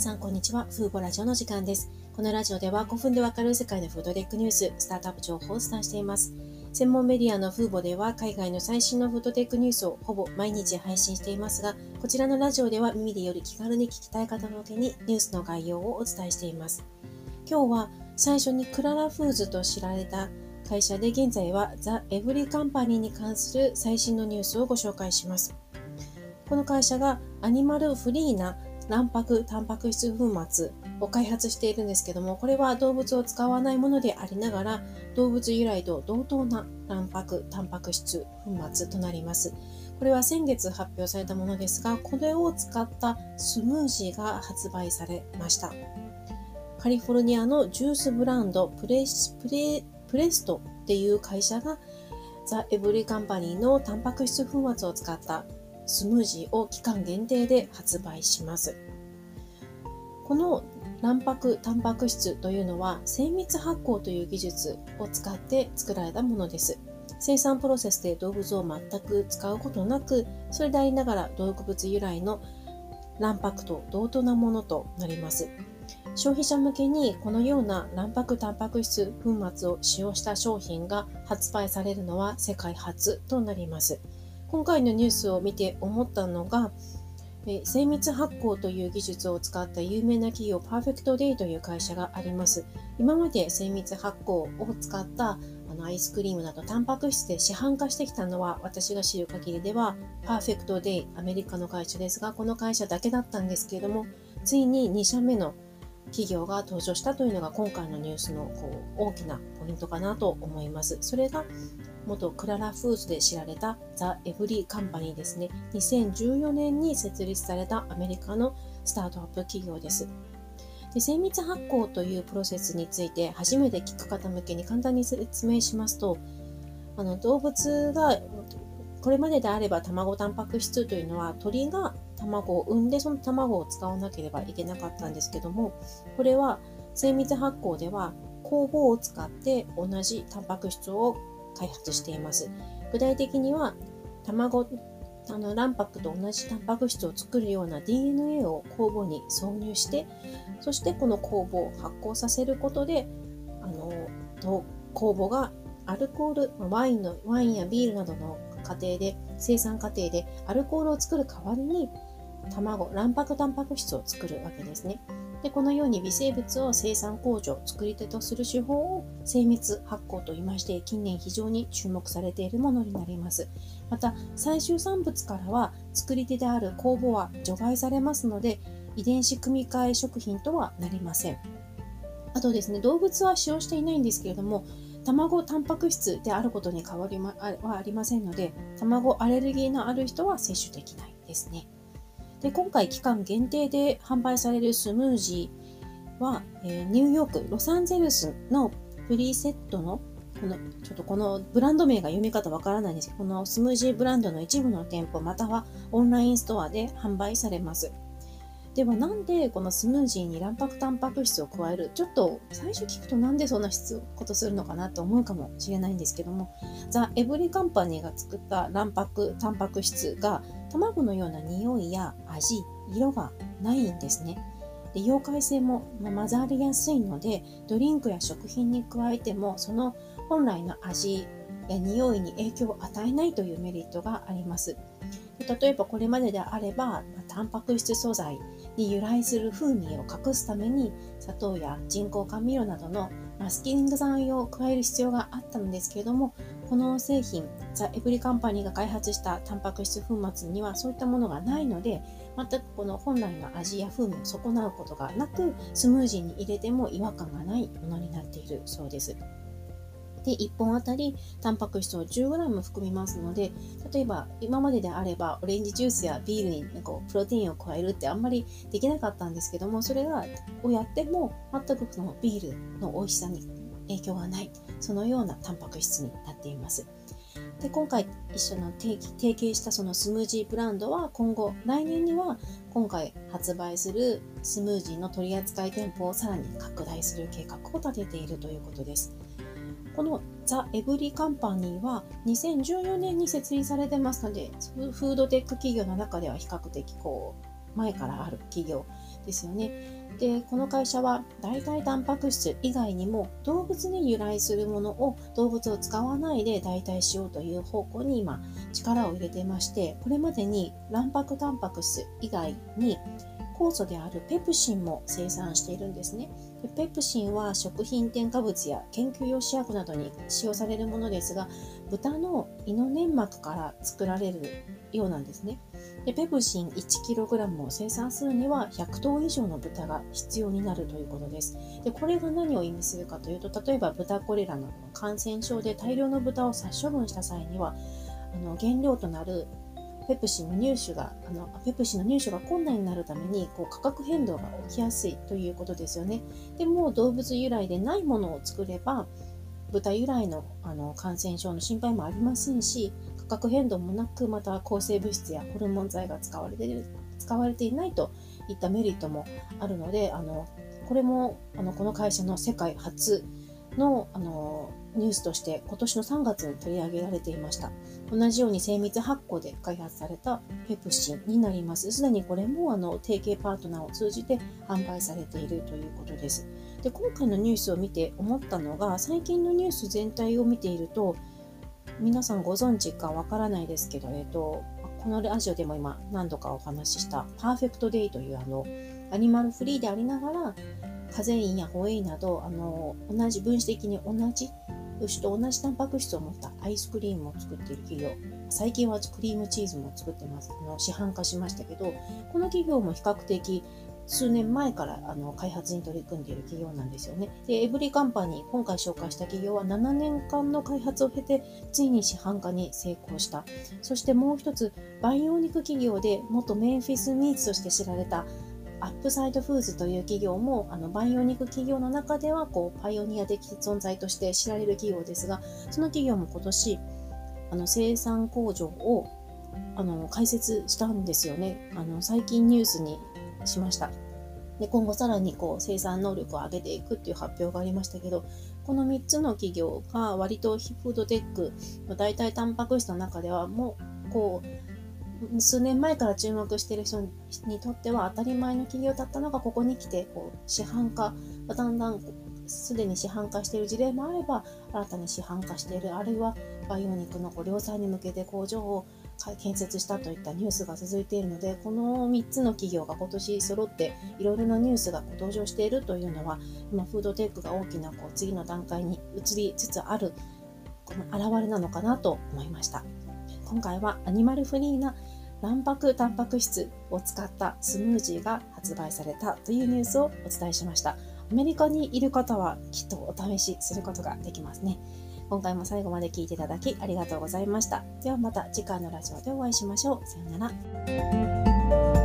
さん、こんにちは。フーボラジオの時間です。このラジオでは5分でわかる世界のフードテックニュース、スタートアップ情報をお伝えしています。専門メディアのフーボでは海外の最新のフードテックニュースをほぼ毎日配信していますが、こちらのラジオでは耳でより気軽に聞きたい方向けにニュースの概要をお伝えしています。今日は最初にクララフーズと知られた会社で現在はザ・エブリカンパニーに関する最新のニュースをご紹介します。この会社がアニマルフリーな卵白タンパク質粉末を開発しているんですけども、これは動物を使わないものでありながら、動物由来と同等な卵白タンパク質粉末となります。これは先月発表されたものですが、これを使ったスムージーが発売されました。カリフォルニアのジュースブランドプレプレプレストっていう会社がザ・エブリカンパニーのタンパク質粉末を使ったスムージーを期間限定で発売します。この卵白タンパク質というのは精密発酵という技術を使って作られたものです。生産プロセスで動物を全く使うことなく、それでありながら動物由来の卵白と同等なものとなります。消費者向けにこのような卵白タンパク質粉末を使用した商品が発売されるのは世界初となります。今回のニュースを見て思ったのが、え精密発酵という技術を使った有名な企業パーフェクトデイという会社があります。今まで精密発酵を使ったあのアイスクリームなどタンパク質で市販化してきたのは私が知る限りではパーフェクトデイアメリカの会社ですがこの会社だけだったんですけれどもついに2社目の企業が登場したというのが今回のニュースのこう大きなポイントかなと思います。それが元クララフーズで知られたザ・エブリーカンパニーですね。2014年に設立されたアメリカのスタートアップ企業です。で精密発酵というプロセスについて初めて聞く方向けに簡単に説明しますと、あの動物がこれまでであれば卵タンパク質というのは鳥が卵を産んでその卵を使わなければいけなかったんですけどもこれは精密発酵では酵母を使って同じタンパク質を開発しています。具体的には卵あの卵白と同じタンパク質を作るような DNA を酵母に挿入してそしてこの酵母を発酵させることであの酵母がアルコールワインのワインやビールなどの過程で生産過程でアルコールを作る代わりに卵卵白タンパク質を作るわけですね。でこのように微生物を生産工場作り手とする手法を精密発酵と言いまして近年非常に注目されているものになります。また最終産物からは作り手である酵母は除外されますので遺伝子組み換え食品とはなりません。あとですね動物は使用していないんですけれども卵タンパク質であることに変わりはありませんので卵アレルギーのある人は摂取できないですね。で今回期間限定で販売されるスムージーは、え、ニューヨーク、ロサンゼルスのプリセットのこのちょっとこのブランド名が読み方わからないんですけど、このスムージーブランドの一部の店舗またはオンラインストアで販売されます。ではなんでこのスムージーに卵白タンパク質を加えるちょっと最初聞くとなんでそんなことするのかなと思うかもしれないんですけどもザ・エブリカンパニーが作った卵白タンパク質が卵のような匂いや味色がないんですね。で溶解性も混ざりやすいのでドリンクや食品に加えてもその本来の味や匂いに影響を与えないというメリットがあります。例えばこれまでであればタンパク質素材に由来する風味を隠すために砂糖や人工甘味料などのマスキング剤を加える必要があったのですけれどもこの製品ザ・エブリカンパニーが開発したタンパク質粉末にはそういったものがないので全くこの本来の味や風味を損なうことがなくスムージーに入れても違和感がないものになっているそうです。で、1本あたりタンパク質を 10g 含みますので、例えば今までであればオレンジジュースやビールにこうプロテインを加えるってあんまりできなかったんですけども、それがをやっても全くそのビールの美味しさに影響がない、そのようなタンパク質になっています。で今回一緒の提携したそのスムージーブランドは今後来年には今回発売するスムージーの取扱店舗をさらに拡大する計画を立てているということです。このザ・エブリカンパニーは2014年に設立されてますので、フードテック企業の中では比較的こう、前からある企業ですよね。で、この会社は代替タンパク質以外にも動物に由来するものを動物を使わないで代替しようという方向に今力を入れてまして、これまでに卵白タンパク質以外に酵素であるペプシンも生産しているんですね。でペプシンは食品添加物や研究用試薬などに使用されるものですが、豚の胃の粘膜から作られるようなんですね。でペプシン 1kg を生産するには100頭以上の豚が必要になるということです。でこれが何を意味するかというと、例えば豚コレラなどの感染症で大量の豚を殺処分した際には、あの原料となるペプシの入手が、あの、ペプシの入手が困難になるために、こう、価格変動が起きやすいということですよね。でも、動物由来でないものを作れば、豚由来のあの感染症の心配もありませんし、価格変動もなく、また抗生物質やホルモン剤が使われている使われていないといったメリットもあるので、あのこれもあのこの会社の世界初のあのニュースとして今年の3月に取り上げられていました。同じように精密発酵で開発されたペプシンになります。すでにこれもあの提携パートナーを通じて販売されているということです。で今回のニュースを見て思ったのが最近のニュース全体を見ていると皆さんご存知かわからないですけど、えっと、このラジオでも今何度かお話ししたパーフェクトデイというあのアニマルフリーでありながらカゼインやホエイなどあの同じ分子的に同じ牛と同じタンパク質を持ったアイスクリームを作っている企業最近はクリームチーズも作ってますあの市販化しましたけどこの企業も比較的数年前からあの開発に取り組んでいる企業なんですよね。で、エブリカンパニー、今回紹介した企業は7年間の開発を経て、ついに市販化に成功した。そしてもう一つ、培養肉企業で元メンフィスミーツとして知られたアップサイドフーズという企業も、あの、培養肉企業の中では、こう、パイオニア的存在として知られる企業ですが、その企業も今年、あの、生産工場を、あの、開設したんですよね。あの、最近ニュースにしました。で今後さらにこう生産能力を上げていくっていう発表がありましたけど、この3つの企業が割とフードテックの代替タンパク質の中ではもうこう数年前から注目している人にとっては当たり前の企業だったのがここに来てこう市販化だんだんすでに市販化している事例もあれば新たに市販化しているあるいは培養肉の量産に向けて工場を建設したといったニュースが続いているのでこの3つの企業が今年揃っていろいろなニュースが登場しているというのは今フードテックが大きなこう次の段階に移りつつあるこの表れなのかなと思いました。今回はアニマルフリーな卵白タンパク質を使ったスムージーが発売されたというニュースをお伝えしました。アメリカにいる方はきっとお試しすることができますね。今回も最後まで聞いていただきありがとうございました。ではまた次回のラジオでお会いしましょう。さようなら。